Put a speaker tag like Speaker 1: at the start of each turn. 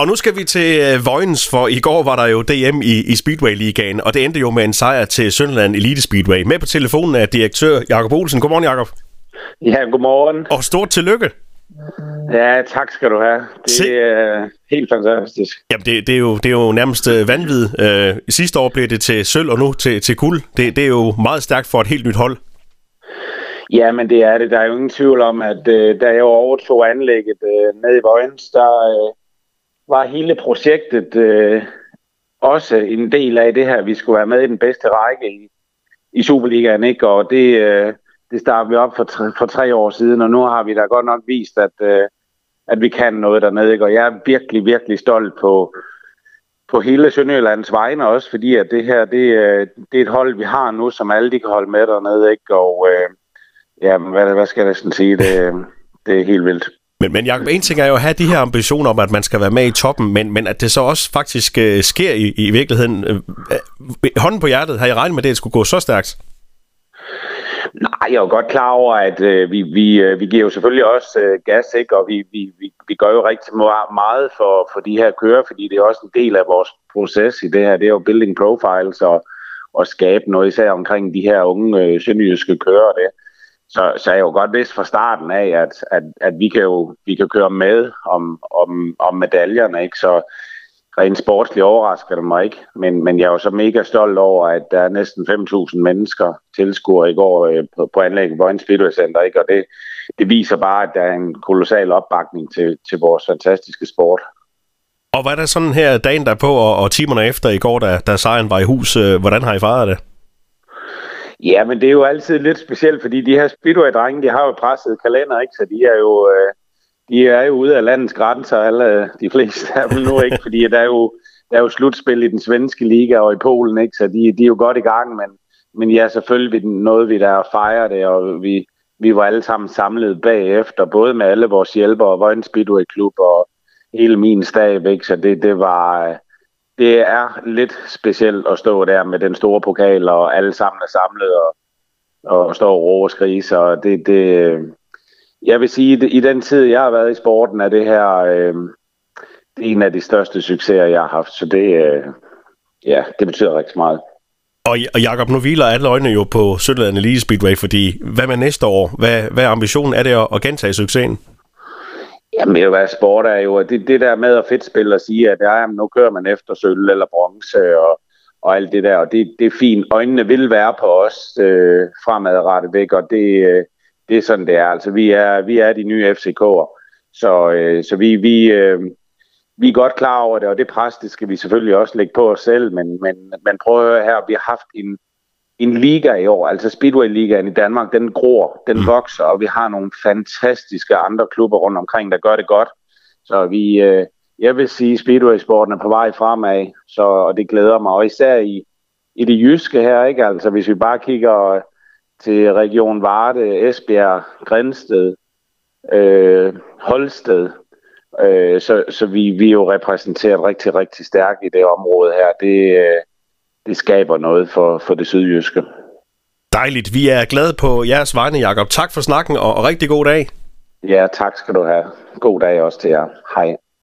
Speaker 1: Og nu skal vi til øh, Vojens, for i går var der jo DM i, i Speedway-ligaen, og det endte jo med en sejr til Sønderland Elite Speedway. Med på telefonen er direktør Jakob Olsen. Godmorgen, Jakob.
Speaker 2: Ja, godmorgen.
Speaker 1: Og stort tillykke.
Speaker 2: Ja, tak skal du have. Det
Speaker 1: Se-
Speaker 2: er helt fantastisk.
Speaker 1: Jamen, det, det, er, jo, det er jo nærmest øh, vanvittigt. Øh, sidste år blev det til sølv, og nu til, til guld. Det, det er jo meget stærkt for et helt nyt hold.
Speaker 2: Ja, men det er det. Der er jo ingen tvivl om, at øh, da jeg overtog anlægget øh, ned i Vojens, der øh, var hele projektet øh, også en del af det her. Vi skulle være med i den bedste række i, i Superligaen, ikke? Og det, øh, det startede vi op for tre, for tre år siden, og nu har vi da godt nok vist, at, øh, at vi kan noget dernede, ikke? Og jeg er virkelig, virkelig stolt på, på hele Sønderjyllands vegne også, fordi at det her, det, øh, det er et hold, vi har nu, som alle de kan holde med dernede, ikke? Og øh, ja, hvad, hvad skal jeg næsten sige? Det, øh, det er helt vildt.
Speaker 1: Men, men Jacob, en ting er jo at have de her ambitioner om, at man skal være med i toppen, men, men at det så også faktisk øh, sker i, i virkeligheden. Øh, øh hånden på hjertet, har I regnet med det, at det skulle gå så stærkt?
Speaker 2: Nej, jeg er jo godt klar over, at øh, vi, vi, øh, vi giver jo selvfølgelig også øh, gas, ikke? og vi, vi, vi, vi gør jo rigtig meget for, for de her kører, fordi det er også en del af vores proces i det her. Det er jo building profiles og, og skabe noget især omkring de her unge øh, sønderjyske kører. Det. Så, så er jeg jo godt vidst fra starten af, at, at, at vi kan jo vi kan køre med om, om, om medaljerne, ikke? Så rent sportsligt overrasker det mig ikke. Men, men jeg er jo så mega stolt over, at der er næsten 5.000 mennesker tilskuer i går øh, på, på anlægget Vojens Speedway Center, ikke? Og det, det viser bare, at der er en kolossal opbakning til, til vores fantastiske sport.
Speaker 1: Og hvad er der sådan her dagen derpå og, og timerne efter i går, da, da sejren var i hus? Øh, hvordan har I fejret det?
Speaker 2: Ja, men det er jo altid lidt specielt, fordi de her Speedway-drenge, de har jo presset kalender, ikke? Så de er jo, øh, de er jo ude af landets grænser, alle øh, de fleste af dem nu, ikke? Fordi der er jo, der er jo slutspil i den svenske liga og i Polen, ikke? Så de, de er jo godt i gang, men, men ja, selvfølgelig noget vi der fejrer det, og vi, vi var alle sammen samlet bagefter, både med alle vores hjælpere og Vojens Speedway Klub og hele min stab, ikke? Så det, det var... Øh, det er lidt specielt at stå der med den store pokal, og alle sammen er samlet og, og står og råber og skrige. Så det, det, jeg vil sige, at i den tid, jeg har været i sporten, er det her øh, det er en af de største succeser, jeg har haft. Så det, øh, ja, det betyder rigtig meget.
Speaker 1: Og, og Jakob, nu hviler alle øjnene jo på Sønderland Elite Speedway, fordi hvad med næste år? Hvad, hvad ambitionen? Er det at, at gentage succesen?
Speaker 2: Jamen, det er jo, hvad sport er jo, det, det der med at fedt spille og sige, at ja, jamen, nu kører man efter sølv eller bronze og, og alt det der, og det, det er fint. Øjnene vil være på os øh, fremadrettet, væk, og det, øh, det er sådan, det er. Altså, vi er, vi er de nye FCK'er, så, øh, så vi, vi, øh, vi er godt klar over det, og det pres, det skal vi selvfølgelig også lægge på os selv, men, men, men prøv at høre her, vi har haft en, en liga i år, altså Speedway-ligaen i Danmark, den gror, den vokser, og vi har nogle fantastiske andre klubber rundt omkring, der gør det godt. Så vi, øh, jeg vil sige, Speedway-sporten er på vej fremad, så, og det glæder mig, og især i, i det jyske her, ikke? Altså hvis vi bare kigger til Region Varde, Esbjerg, Grænsted, øh, Holsted, øh, så, så vi, vi er jo repræsenteret rigtig, rigtig stærkt i det område her. Det, øh, skaber noget for, for det sydjyske.
Speaker 1: Dejligt. Vi er glade på jeres vegne, Jacob. Tak for snakken, og, og rigtig god dag.
Speaker 2: Ja, tak skal du have. God dag også til jer. Hej.